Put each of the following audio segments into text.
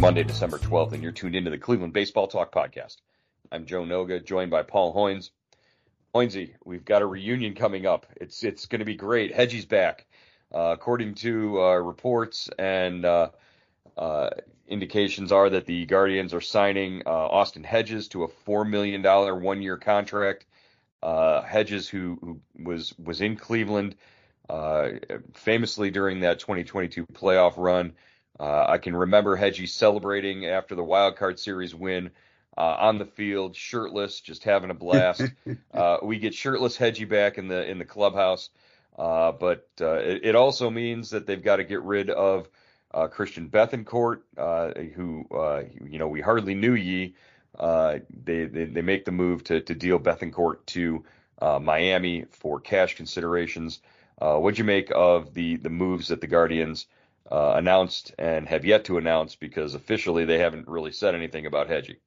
Monday, December 12th, and you're tuned into the Cleveland Baseball Talk podcast. I'm Joe Noga, joined by Paul Hoynes. Hoynesy, we've got a reunion coming up. It's it's going to be great. Hedgie's back, uh, according to uh, reports and uh, uh, indications are that the Guardians are signing uh, Austin Hedges to a four million dollar one year contract. Uh, Hedges, who, who was was in Cleveland famously during that 2022 playoff run. Uh, I can remember Hedgie celebrating after the wild card series win uh, on the field, shirtless, just having a blast. uh, we get shirtless Hedgie back in the in the clubhouse, uh, but uh, it, it, also means that they've got to get rid of uh, Christian Bethancourt, who you know we hardly knew ye. They, they, they make the move to to deal Bethancourt to Miami for cash considerations. what'd you make of the the moves that the Guardians? Uh, announced and have yet to announce because officially they haven't really said anything about Hedgie.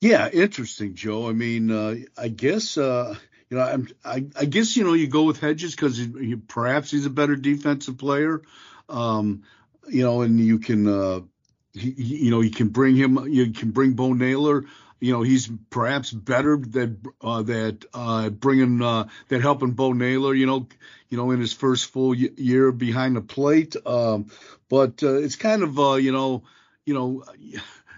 Yeah, interesting, Joe. I mean, uh, I guess uh, you know, I'm, I, I guess you know you go with Hedges because he, he, perhaps he's a better defensive player. Um, you know, and you can, uh, he, you know, you can bring him, you can bring Bo Naylor you know he's perhaps better that uh, that uh, bringing uh, that helping Bo Naylor, you know, you know in his first full year behind the plate. Um, but uh, it's kind of uh, you know you know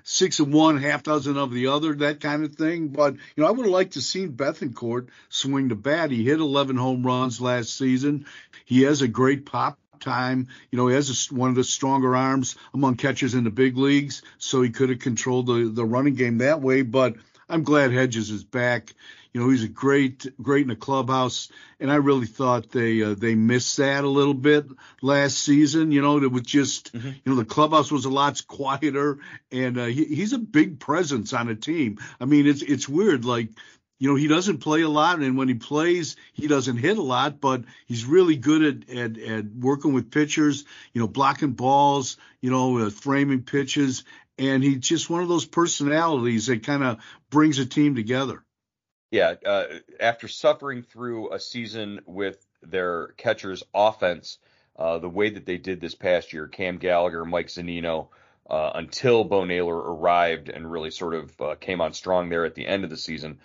six of one, half dozen of the other, that kind of thing. But you know I would have liked to seen Bethancourt swing the bat. He hit 11 home runs last season. He has a great pop time. You know, he has a, one of the stronger arms among catchers in the big leagues, so he could have controlled the, the running game that way. But I'm glad Hedges is back. You know, he's a great, great in the clubhouse, and I really thought they uh, they missed that a little bit last season. You know, it was just, mm-hmm. you know, the clubhouse was a lot quieter, and uh, he, he's a big presence on a team. I mean, it's it's weird, like you know, he doesn't play a lot, and when he plays, he doesn't hit a lot, but he's really good at, at, at working with pitchers, you know, blocking balls, you know, uh, framing pitches, and he's just one of those personalities that kind of brings a team together. Yeah, uh, after suffering through a season with their catcher's offense, uh, the way that they did this past year, Cam Gallagher, Mike Zunino, uh, until Bo Naylor arrived and really sort of uh, came on strong there at the end of the season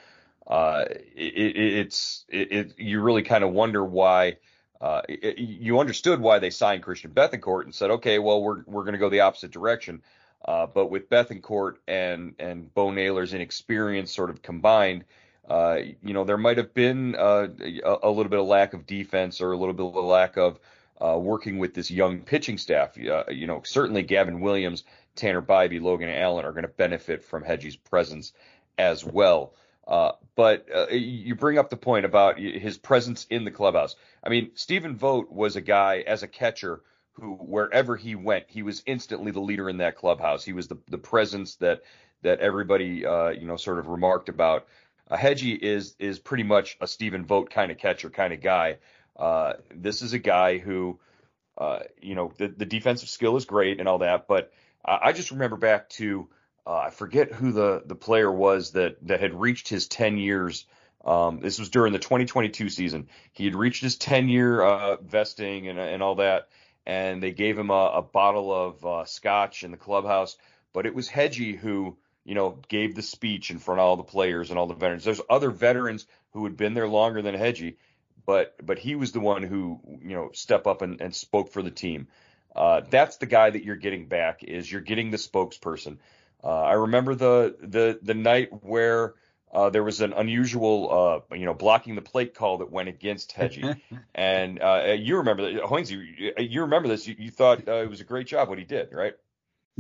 uh, it, it's it, it, you really kind of wonder why. Uh, you understood why they signed Christian Bethancourt and said, okay, well, we're we're going to go the opposite direction. Uh, but with Bethancourt and and Bo Naylor's inexperience sort of combined, uh, you know, there might have been uh, a, a, little bit of lack of defense or a little bit of a lack of uh, working with this young pitching staff. You know, certainly Gavin Williams, Tanner Bibee, Logan Allen are going to benefit from Hedgie's presence as well. Uh, but uh, you bring up the point about his presence in the clubhouse. I mean, Stephen Vogt was a guy as a catcher who, wherever he went, he was instantly the leader in that clubhouse. He was the the presence that that everybody uh, you know sort of remarked about. Uh, Hedgie is is pretty much a Stephen Vogt kind of catcher, kind of guy. Uh, this is a guy who, uh, you know, the, the defensive skill is great and all that, but I just remember back to uh, I forget who the the player was that that had reached his 10 years. Um, this was during the 2022 season. He had reached his 10 year uh, vesting and and all that, and they gave him a, a bottle of uh, scotch in the clubhouse. but it was Hedgie who, you know, gave the speech in front of all the players and all the veterans. There's other veterans who had been there longer than Hedgie, but but he was the one who, you know, step up and, and spoke for the team. Uh, that's the guy that you're getting back is you're getting the spokesperson. Uh, I remember the the the night where uh, there was an unusual, uh, you know, blocking the plate call that went against Hedgie, and uh, you remember that, Hoynes, you, you remember this. You, you thought uh, it was a great job what he did, right?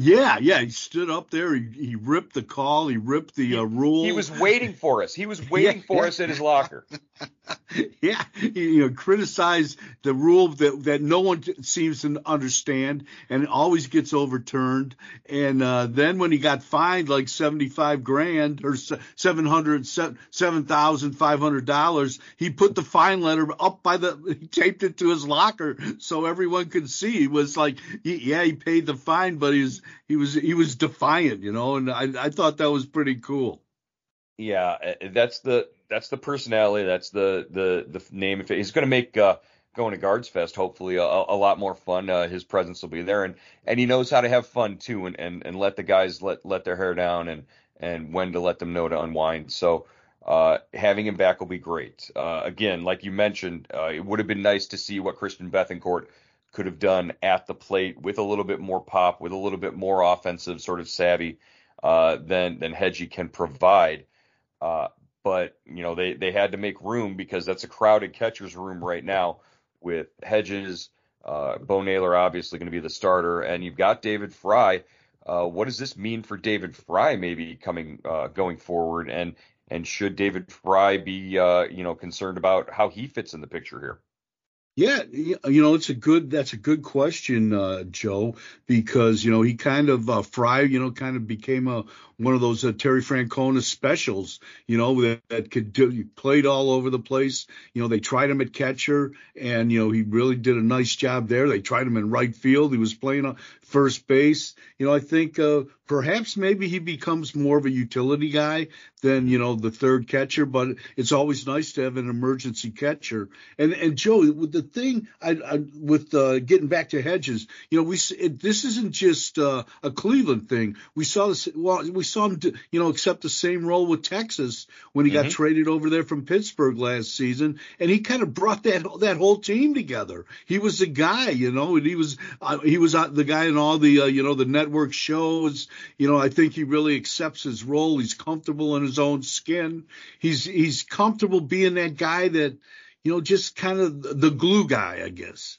Yeah, yeah, he stood up there. He, he ripped the call. He ripped the uh, rule. He was waiting for us. He was waiting yeah, for us in his locker. yeah, you know, criticized the rule that that no one seems to understand, and always gets overturned. And uh, then when he got fined like seventy five grand or seven hundred seven thousand five hundred dollars, he put the fine letter up by the he taped it to his locker so everyone could see. He was like, yeah, he paid the fine, but he was he was he was defiant, you know, and I I thought that was pretty cool. Yeah, eh, that's the that's the personality. That's the the the name. He's going to make uh, going to Guards Fest hopefully a, a lot more fun. Uh, his presence will be there, and and he knows how to have fun too, and and, and let the guys let let their hair down, and and when to let them know to unwind. So. Uh, having him back will be great. Uh, again, like you mentioned, uh, it would have been nice to see what Christian Bethancourt could have done at the plate with a little bit more pop, with a little bit more offensive sort of savvy uh, than than Hedgie can provide. Uh, but you know they they had to make room because that's a crowded catcher's room right now with Hedges, uh, Bo Naylor obviously going to be the starter, and you've got David Fry. Uh, what does this mean for David Fry maybe coming uh, going forward, and and should David Fry be uh, you know concerned about how he fits in the picture here? Yeah, you know, it's a good that's a good question, uh, Joe, because you know he kind of uh, Fry, you know, kind of became a one of those uh, Terry Francona specials, you know, that, that could do, played all over the place. You know, they tried him at catcher, and you know he really did a nice job there. They tried him in right field. He was playing first base. You know, I think uh, perhaps maybe he becomes more of a utility guy than you know the third catcher. But it's always nice to have an emergency catcher. And and Joe, with the thing I, I with uh, getting back to Hedges, you know, we it, this isn't just uh, a Cleveland thing. We saw this. Well, we saw him, you know, accept the same role with Texas when he mm-hmm. got traded over there from Pittsburgh last season, and he kind of brought that that whole team together. He was the guy, you know, and he was uh, he was uh, the guy in all the uh, you know the network shows. You know, I think he really accepts his role. He's comfortable in his own skin. He's he's comfortable being that guy that you know just kind of the glue guy, I guess.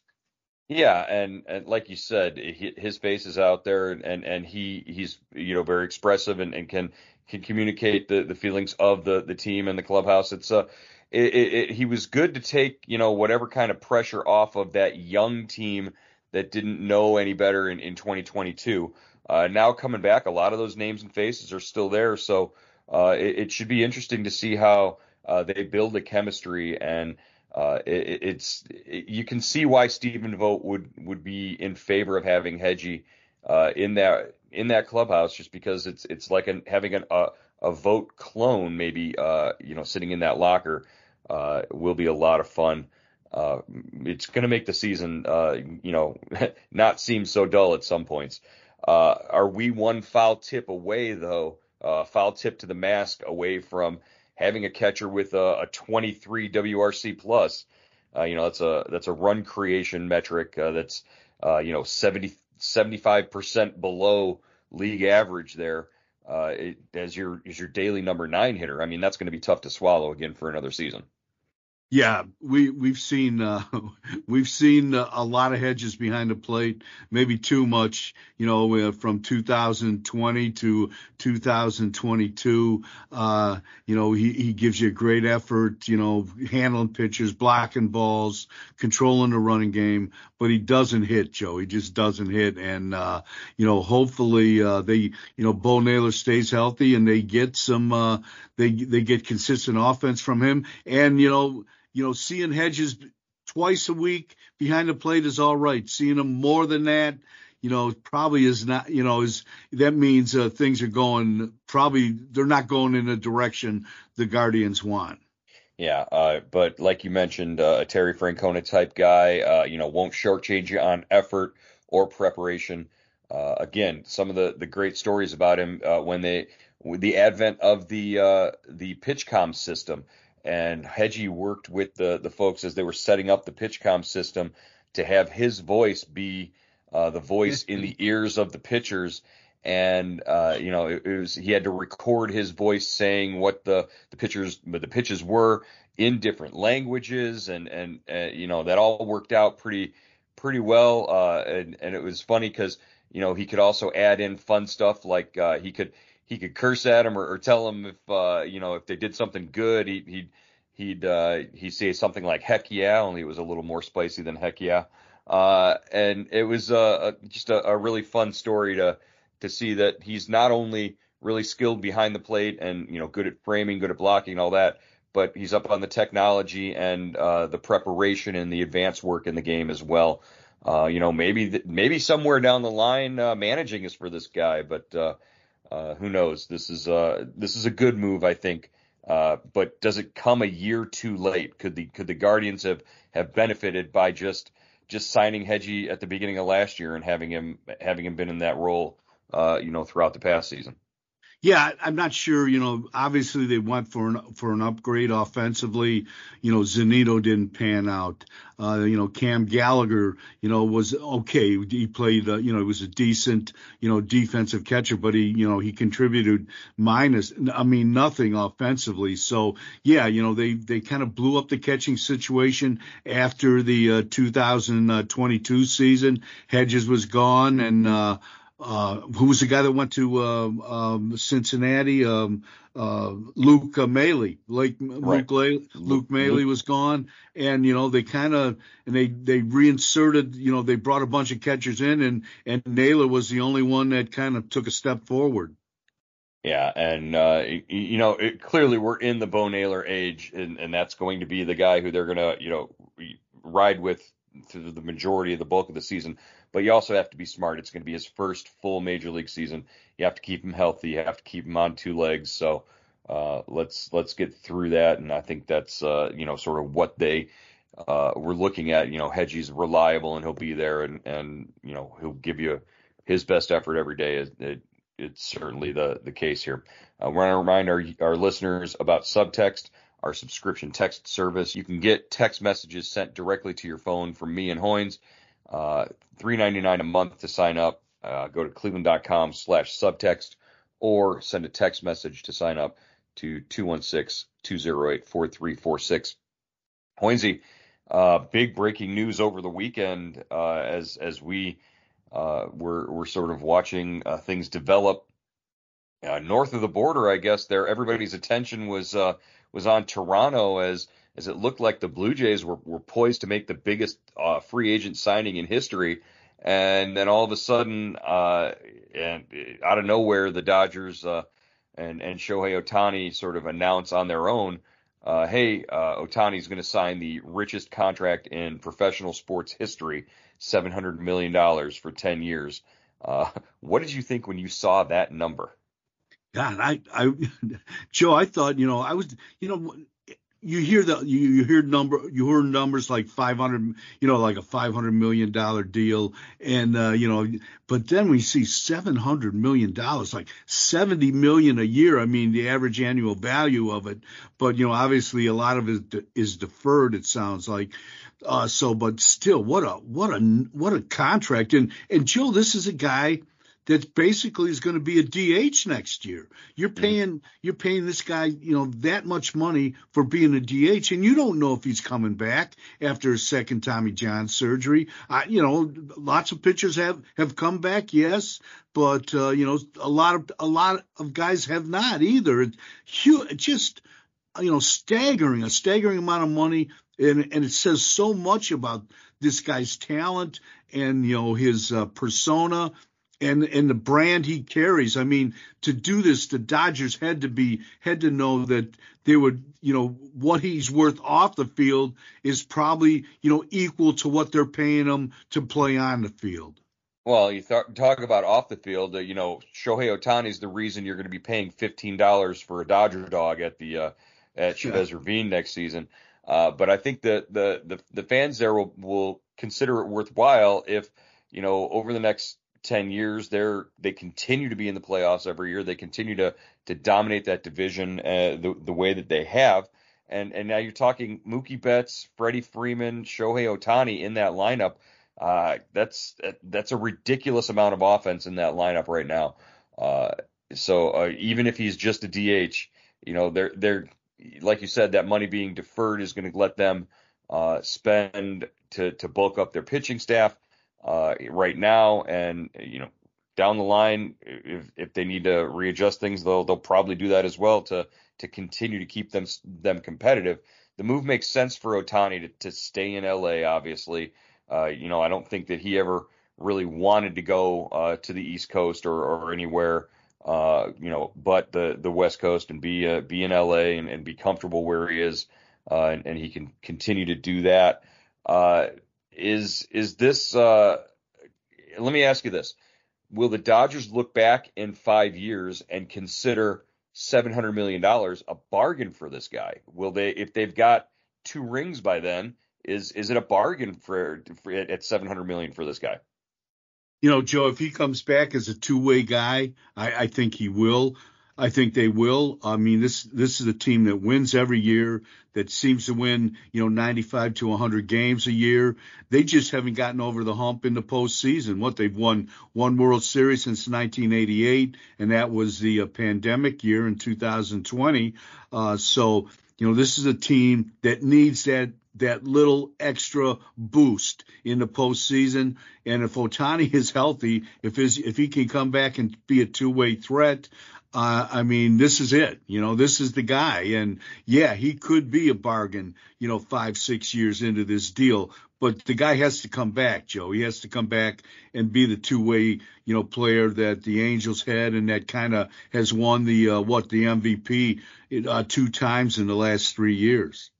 Yeah, and, and like you said, his face is out there, and and he he's you know very expressive and, and can can communicate the, the feelings of the the team and the clubhouse. It's uh, it, it, it, he was good to take you know whatever kind of pressure off of that young team that didn't know any better in, in 2022. Uh, now coming back, a lot of those names and faces are still there, so uh, it, it should be interesting to see how uh, they build a chemistry and uh, it, it's it, you can see why Stephen Vogt would would be in favor of having Hedgie uh, in that in that clubhouse, just because it's it's like an, having an, a a Vogt clone, maybe uh, you know, sitting in that locker uh, will be a lot of fun. Uh, it's going to make the season, uh, you know, not seem so dull at some points. Uh, are we one foul tip away, though? Uh, foul tip to the mask away from having a catcher with a, a 23 WRC plus, uh, you know, that's a that's a run creation metric uh, that's you know 70 75 percent below league average there. It, as your as your daily number nine hitter, I mean that's going to be tough to swallow again for another season. Yeah, we we've seen uh, we've seen a lot of hedges behind the plate, maybe too much. You know, uh, from 2020 to 2022. Uh, you know, he he gives you a great effort. You know, handling pitches, blocking balls, controlling the running game, but he doesn't hit. Joe, he just doesn't hit. And uh, you know, hopefully uh, they, you know, Bo Naylor stays healthy and they get some. Uh, they they get consistent offense from him, and you know you know, seeing Hedges twice a week behind the plate is all right. Seeing him more than that, you know, probably is not, you know, is that means uh, things are going probably they're not going in the direction the Guardians want. Yeah, uh, but like you mentioned, uh, a Terry Francona type guy, uh, you know, won't shortchange you on effort or preparation. uh, again, some of the the great stories about him uh, when they the advent of the the PitchCom system, and Hedgie worked with the the folks as they were setting up the PitchCom system to have his voice be uh, the voice in the ears of the pitchers. And uh, you know, it, it, was he had to record his voice saying what the the pitchers the pitches were in different languages, and and uh, you know that all worked out pretty pretty well. Uh, and and it was funny because you know, he could also add in fun stuff like uh, he could he could curse at him or, or tell him if uh, you know if they did something good. He, he'd he'd uh, he'd say something like heck yeah, only it was a little more spicy than heck yeah. Uh, and it was uh, just a, a really fun story to to see that he's not only really skilled behind the plate and you know good at framing, good at blocking, and all that, but he's up on the technology and uh, the preparation and the advanced work in the game as well. Uh, you know, maybe th- maybe somewhere down the line, uh, managing is for this guy, but uh, who knows? This is uh, this is a good move, I think. Uh, but does it come a year too late? Could the could the Guardians have have benefited by just just signing Hedgie at the beginning of last year and having him having him been in that role, uh, you know, throughout the past season? Yeah, I'm not sure. You know, obviously they went for an for an upgrade offensively. You know, Zunino didn't pan out. Uh, you know, Cam Gallagher, you know, was okay. He played. Uh, you know, he was a decent, you know, defensive catcher, but he, you know, he contributed minus. I mean, nothing offensively. So yeah, you know, they they kind of blew up the catching situation after the uh, 2022 season. Hedges was gone, and uh, who was the guy that went to uh, um, Cincinnati? Um, uh, Luke uh, Maile, Lake right. Luke, Luke Maile was gone, and you know they kind of and they they reinserted. You know they brought a bunch of catchers in, and and Naylor was the only one that kind of took a step forward. Yeah, and uh, you know, it, clearly we're in the Bo Naylor age, and, and that's going to be the guy who they're gonna, you know, ride with through the majority of the bulk of the season. But you also have to be smart. It's going to be his first full major league season. You have to keep him healthy. You have to keep him on two legs. So uh, let's let's get through that. And I think that's uh, you know sort of what they uh, were looking at. You know, Hedgie's reliable and he'll be there, and and you know he'll give you his best effort every day. It, it, it's certainly the the case here. Uh, we're to remind our our listeners about subtext our subscription text service. You can get text messages sent directly to your phone from me and Hoynes. Uh, $3.99 a month to sign up. Uh, go to cleveland.com slash subtext or send a text message to sign up to 216-208-4346. Hoynesy, uh, big breaking news over the weekend uh, as as we uh, were, were sort of watching uh, things develop uh, north of the border. I guess there everybody's attention was uh, was on Toronto as as it looked like the Blue Jays were, were poised to make the biggest uh, free agent signing in history. And then all of a sudden, uh, and out of nowhere, the Dodgers uh, and and Shohei Ohtani sort of announce on their own, uh, "Hey, uh, Ohtani's going to sign the richest contract in professional sports history, seven hundred million dollars for ten years." Uh, what did you think when you saw that number? God, I, I, Joe, I thought, you know, I was, you know, you hear the you, you hear number you hear numbers like 500 you know like a 500 million dollar deal and uh, you know but then we see 700 million dollars like 70 million a year i mean the average annual value of it. But you know obviously a lot of it is deferred it sounds like. Uh, so but still what a what a what a contract. And and Joe this is a guy that basically is going to be a DH next year. You're mm-hmm. paying you're paying this guy, you know, that much money for being a DH, and you don't know if he's coming back after a second Tommy John surgery. I, you know, lots of pitchers have have come back, yes, but uh, you know, a lot of a lot of guys have not either. It, just you know, staggering, a staggering amount of money, and and it says so much about this guy's talent and you know his uh, persona and and the brand he carries. I mean, to do this, the Dodgers had to be had to know that they would, you know, what he's worth off the field is probably, you know, equal to what they're paying him to play on the field. Well, you th- talk about off the field. Uh, you know, Shohei Ohtani is the reason you're going to be paying fifteen dollars for a Dodger dog at the uh, at Chavez Ravine next season. Uh, but I think that the, the the fans there will will consider it worthwhile if you know over the next 10 years, they're they continue to be in the playoffs every year. They continue to to dominate that division uh, the the way that they have. And and now you're talking Mookie Betts, Freddie Freeman, Shohei Ohtani in that lineup. Uh, that's that's a ridiculous amount of offense in that lineup right now. Uh, so uh, even if he's just a DH, you know they're they're like you said that money being deferred is going to let them uh, spend to to bulk up their pitching staff uh, right now, and you know down the line, if if they need to readjust things, they'll they'll probably do that as well to to continue to keep them them competitive. The move makes sense for Ohtani to, to stay in LA. Obviously, uh, you know I don't think that he ever really wanted to go uh, to the East Coast or, or anywhere, uh, you know, but the the West Coast and be uh, be in LA and, and be comfortable where he is, uh, and, and he can continue to do that. Is is this? Uh, let me ask you this: Will the Dodgers look back in five years and consider seven hundred million dollars a bargain for this guy? Will they, if they've got two rings by then, is is it a bargain for, for at seven hundred million for this guy? You know, Joe, if he comes back as a two way guy, I, I think he will. I think they will. I mean, this this is a team that wins every year, that seems to win, you know, 95 to 100 games a year. They just haven't gotten over the hump in the postseason. What they've won one World Series since 1988, and that was the uh, pandemic year in 2020. Uh, so, you know, this is a team that needs that that little extra boost in the postseason. And if Ohtani is healthy, if his if he can come back and be a two way threat, uh, I mean, this is it. You know, this is the guy. And yeah, he could be a bargain, you know, five, six years into this deal. But the guy has to come back, Joe. He has to come back and be the two way, you know, player that the Angels had and that kind of has won the, uh, what, the MVP uh, two times in the last three years.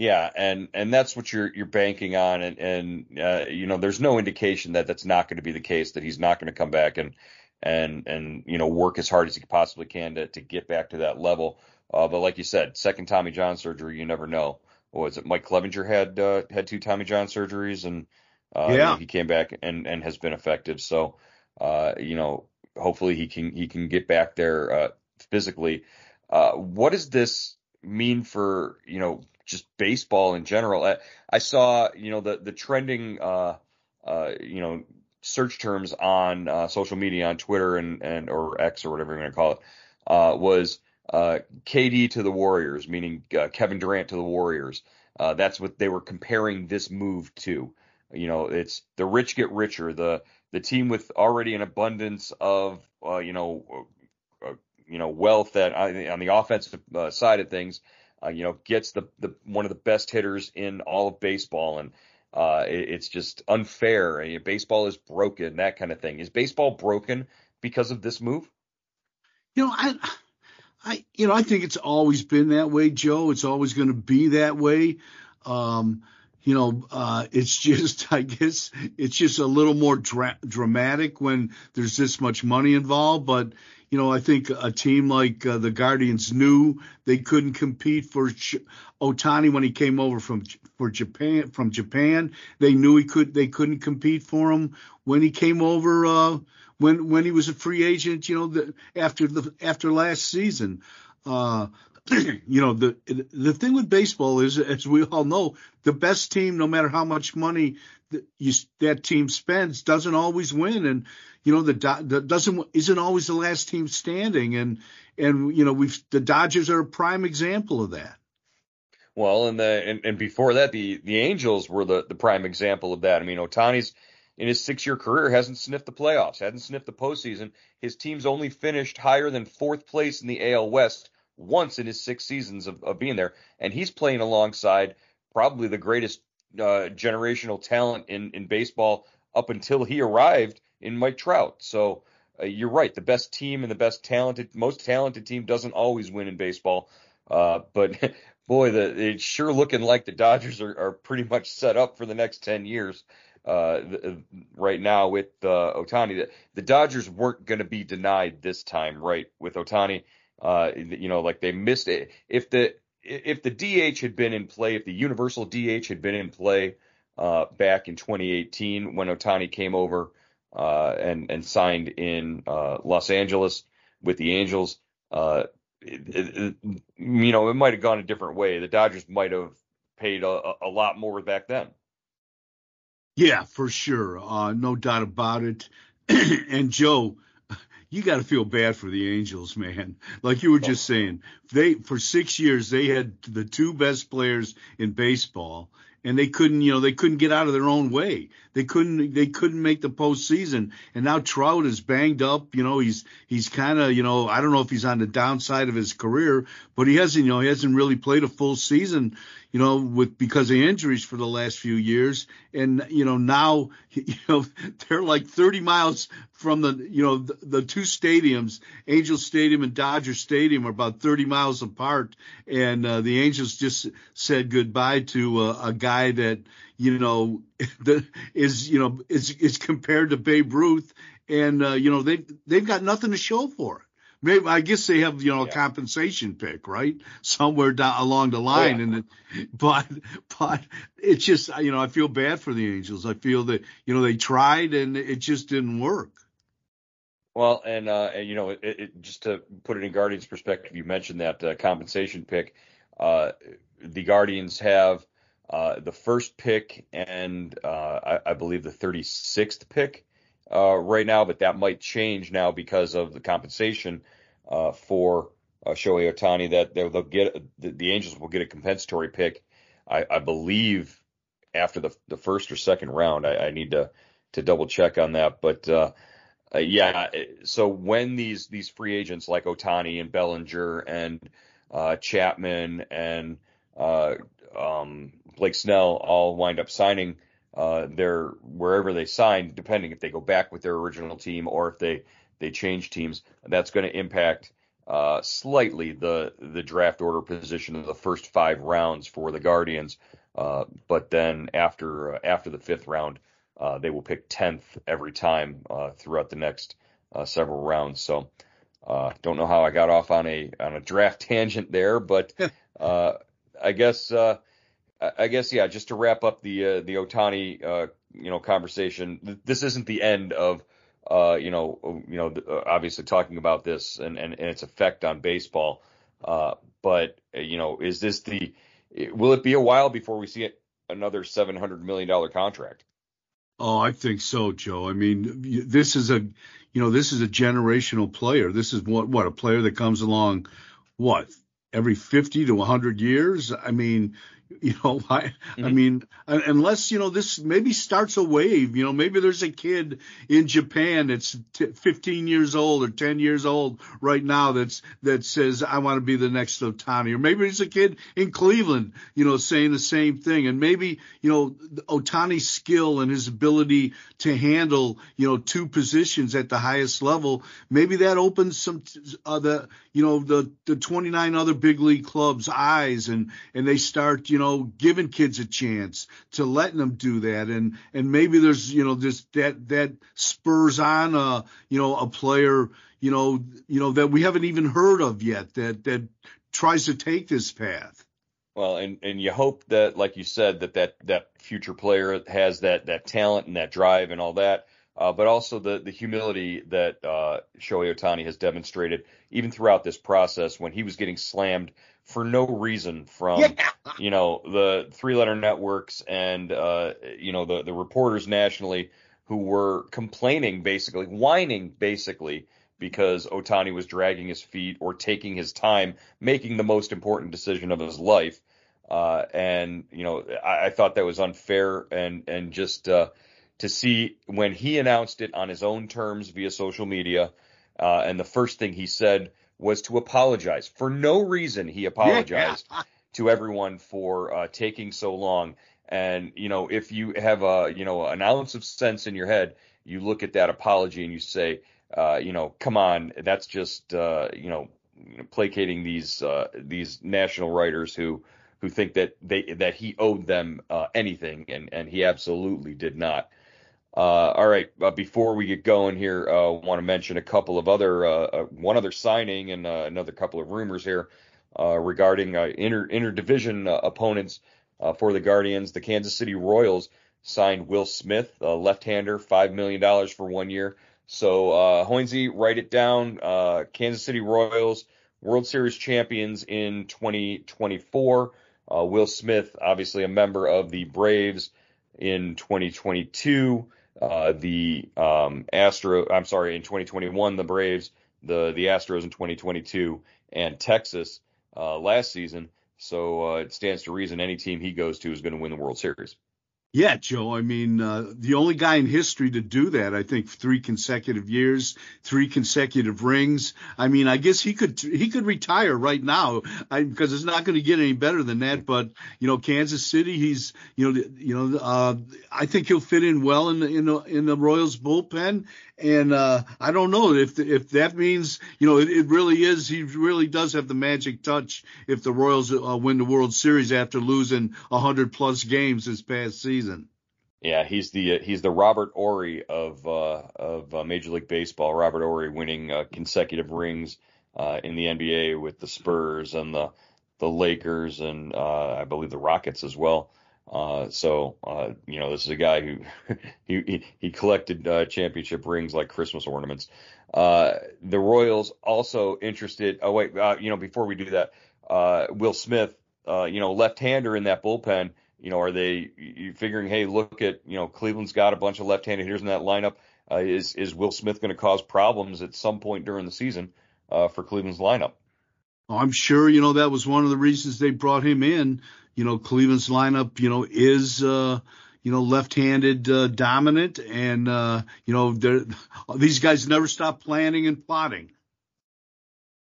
Yeah, and and that's what you're you're banking on, and and uh, you know, there's no indication that that's not going to be the case. That he's not going to come back and and and you know work as hard as he possibly can to to get back to that level. Uh, but like you said, second Tommy John surgery, you never know. Was it? Mike Clevinger had uh, had two Tommy John surgeries, and uh, yeah. he came back and and has been effective. So uh, you know, hopefully he can he can get back there uh, physically. Uh, what does this mean for you know just baseball in general? I, I saw you know the the trending uh, uh, you know search terms on uh, social media on Twitter and and or X or whatever you're to call it uh, was uh, KD to the Warriors, meaning uh, Kevin Durant to the Warriors. Uh, that's what they were comparing this move to. You know, it's the rich get richer. The the team with already an abundance of uh, you know you know wealth that on the offensive side of things, you know, gets the the one of the best hitters in all of baseball and uh, it, it's just unfair. I mean, baseball is broken, that kind of thing. Is baseball broken because of this move? You know, I, I, you know, I think it's always been that way, Joe. It's always going to be that way. Um, you know, uh, it's just, I guess, it's just a little more dra- dramatic when there's this much money involved. But you know, I think a team like uh, the Guardians knew they couldn't compete for Ch- Ohtani when he came over from for Japan. From Japan, they knew he could. They couldn't compete for him when he came over. Uh, when when he was a free agent, you know, the, after the after last season. Uh, you know the the thing with baseball is, as we all know, the best team, no matter how much money you, that team spends, doesn't always win, and you know the, the doesn't isn't always the last team standing, and and you know we've the Dodgers are a prime example of that. Well, and the and, and before that, the the Angels were the the prime example of that. I mean, Ohtani's in his six year career hasn't sniffed the playoffs, hasn't sniffed the postseason. His team's only finished higher than fourth place in the AL West once in his six seasons of, of being there, and he's playing alongside probably the greatest uh, generational talent in in baseball up until he arrived in Mike Trout. So uh, you're right, the best team and the best talented, most talented team doesn't always win in baseball. Uh, but boy, the, it's sure looking like the Dodgers are, are pretty much set up for the next ten years. Uh, the, right now with uh, Ohtani, the, the Dodgers weren't going to be denied this time, right? With Ohtani, uh, you know, like they missed it. If the if the DH had been in play, if the universal DH had been in play uh, back in 2018 when Ohtani came over, uh, and and signed in uh, Los Angeles with the Angels. Uh, it, it, you know, it might have gone a different way. The Dodgers might have paid a, a lot more back then. Yeah, for sure. Uh, no doubt about it. and Joe, you got to feel bad for the Angels, man. Like you were just saying, they for six years they had the two best players in baseball, and they couldn't, you know, they couldn't get out of their own way. They couldn't, they couldn't make the postseason. And now Trout is banged up. You know, he's he's kind of, you know, I don't know if he's on the downside of his career, but he hasn't, you know, he hasn't really played a full season you know, with because of injuries for the last few years. And you know, now you know they're like 30 miles from the you know the, the two stadiums, Angel Stadium and Dodger Stadium, are about 30 miles apart. And uh, the Angels just said goodbye to uh, a guy that you know is you know is is compared to Babe Ruth, and uh, you know they they've got nothing to show for it maybe I guess they have you know yeah. a compensation pick right somewhere down along the line, yeah. and it, but but it's just you know I feel bad for the Angels. I feel that you know they tried and it just didn't work. Well, and uh, and you know, it, it, just to put it in Guardians' perspective, you mentioned that uh, compensation pick. Uh, the Guardians have uh, the first pick and uh, I, I, believe the 36th pick uh, right now, but that might change now because of the compensation uh, for uh, Shohei Ohtani. That they'll get the, the, Angels will get a compensatory pick, I, I believe, after the the first or second round. I, I need to to double check on that, but. Uh, uh, yeah, so when these these free agents like Ohtani and Bellinger and uh, Chapman and uh, um, Blake Snell all wind up signing uh, their wherever they sign, depending if they go back with their original team or if they they change teams. That's going to impact uh, slightly the the draft order position of the first five rounds for the Guardians. Uh, but then after uh, after the fifth round, uh, they will pick tenth every time uh, throughout the next several rounds. So don't know how I got off on a on a draft tangent there, but I guess I guess yeah. Just to wrap up the uh, the Ohtani uh, you know conversation, this isn't the end of uh, you know you know uh, obviously talking about this and, and, and its effect on baseball. Uh, but uh, you know, is this the will it be a while before we see another seven hundred million dollar contract? Oh, I think so, Joe. I mean, this is a you know this is a generational player. This is what what a player that comes along what every 50 to 100 years. I mean, you know I, mm-hmm. I mean unless you know this maybe starts a wave you know maybe there's a kid in Japan that's t- 15 years old or 10 years old right now that's that says I want to be the next Ohtani, or maybe there's a kid in Cleveland you know saying the same thing and maybe you know Ohtani's skill and his ability to handle you know two positions at the highest level maybe that opens some uh, the you know the the 29 other big league clubs eyes and and they start you know giving kids a chance to letting them do that. And and maybe there's you know just that that spurs on a you know a player you know you know that we haven't even heard of yet that that tries to take this path. Well and and you hope that like you said that that that future player has that that talent and that drive and all that. Uh, but also the the humility that uh, Shohei Ohtani has demonstrated even throughout this process when he was getting slammed for no reason from yeah. you know the three letter networks and uh, you know the the reporters nationally who were complaining basically whining basically because Ohtani was dragging his feet or taking his time making the most important decision of his life uh, and you know I, I, thought that was unfair and and just uh, to see when he announced it on his own terms via social media. Uh, and the first thing he said was to apologize. For no reason, he apologized yeah. to everyone for uh, taking so long. And, you know, if you have a, you know, an ounce of sense in your head, you look at that apology and you say, uh, you know, come on, that's just, uh, you know, placating these uh, these national writers who who think that they that he owed them uh, anything, and and he absolutely did not. Uh, all right, uh, before we get going here, I uh, want to mention a couple of other, uh, uh, one other signing and uh, another couple of rumors here regarding inter interdivision opponents for the Guardians. The Kansas City Royals signed Will Smith, a left-hander, five million dollars for one year. So uh, Hoynesy, write it down. Kansas City Royals, World Series champions in 2024. Uh, Will Smith, obviously a member of the Braves in 2022. Uh, the um, Astro, I'm sorry, in 2021, the Braves, the the Astros in 2022, and Texas uh, last season. So uh, it stands to reason any team he goes to is going to win the World Series. Yeah, Joe. I mean, uh, the only guy in history to do that, I think, three consecutive years, three consecutive rings. I mean, I guess he could he could retire right now because it's not going to get any better than that. But you know, Kansas City, he's you know you know uh, I think he'll fit in well in the in the, in the Royals bullpen. And uh, I don't know if if that means you know it, it, really is he really does have the magic touch if the Royals uh, win the World Series after losing hundred plus games this past season. Yeah, he's the uh, he's the Robert Horry of uh, of uh, Major League Baseball. Robert Horry winning uh, consecutive rings in the NBA with the Spurs and the the Lakers and I believe the Rockets as well. Uh, so uh, you know, this is a guy who he he collected uh, championship rings like Christmas ornaments. the Royals also interested. Oh wait, you know, before we do that, Will Smith, you know, left-hander in that bullpen you know, are they figuring, hey, look at, you know, Cleveland's got a bunch of left-handed hitters in that lineup. Uh, is is Will Smith going to cause problems at some point during the season uh, for Cleveland's lineup? I'm sure, you know, that was one of the reasons they brought him in. You know, Cleveland's lineup, you know, is uh, you know, left-handed uh, dominant, and uh, you know, these guys never stop planning and plotting.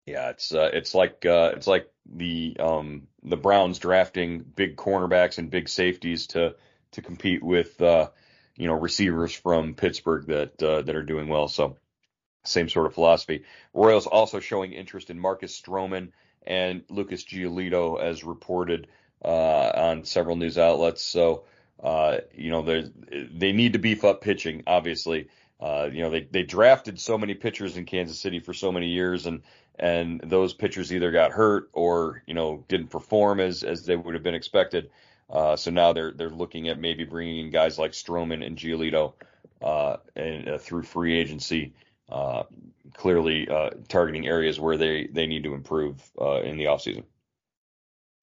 Yeah, it's uh, it's like uh, it's like the um, the Browns drafting big cornerbacks and big safeties to to compete with uh, you know receivers from Pittsburgh that uh, that are doing well. So same sort of philosophy. Royals also showing interest in Marcus Stroman and Lucas Giolito as reported on several news outlets. So uh, you know they they need to beef up pitching, obviously. Uh, you know, they, they drafted so many pitchers in Kansas City for so many years, and and those pitchers either got hurt or you know didn't perform as as they would have been expected. Uh, so now they're they're looking at maybe bringing in guys like Stroman and Giolito uh, and uh, through free agency, uh, clearly uh, targeting areas where they they need to improve uh, in the offseason.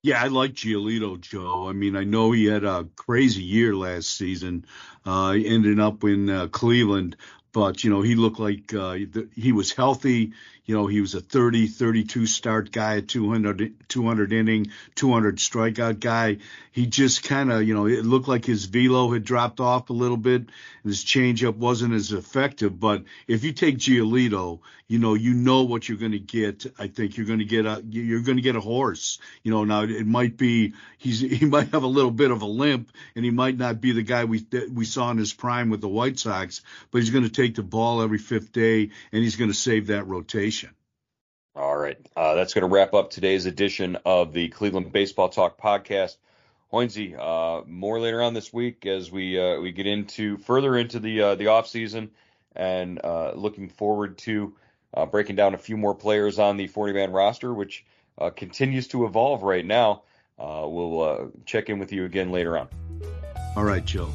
Yeah, I like Giolito, Joe. I mean, I know he had a crazy year last season, uh, ending up in uh, Cleveland, but you know he looked like uh, he was healthy. You know he was a 30, 32 start guy, 200, 200 inning, 200 strikeout guy. He just kind of you know it looked like his velo had dropped off a little bit. His changeup wasn't as effective. But if you take Giolito, you know you know what you're going to get. I think you're going to get a you're going to get a horse. You know now it might be he's he might have a little bit of a limp and he might not be the guy we we saw in his prime with the White Sox, but he's going to take take the ball every fifth day, and he's going to save that rotation. All right. Uh, that's going to wrap up today's edition of the Cleveland Baseball Talk podcast. Hoynesy, uh, more later on this week as we uh, we get into further into the uh, the off season and uh, looking forward to uh, breaking down a few more players on the 40 man roster, which uh, continues to evolve right now. we'll check in with you again later on. All right, Joe.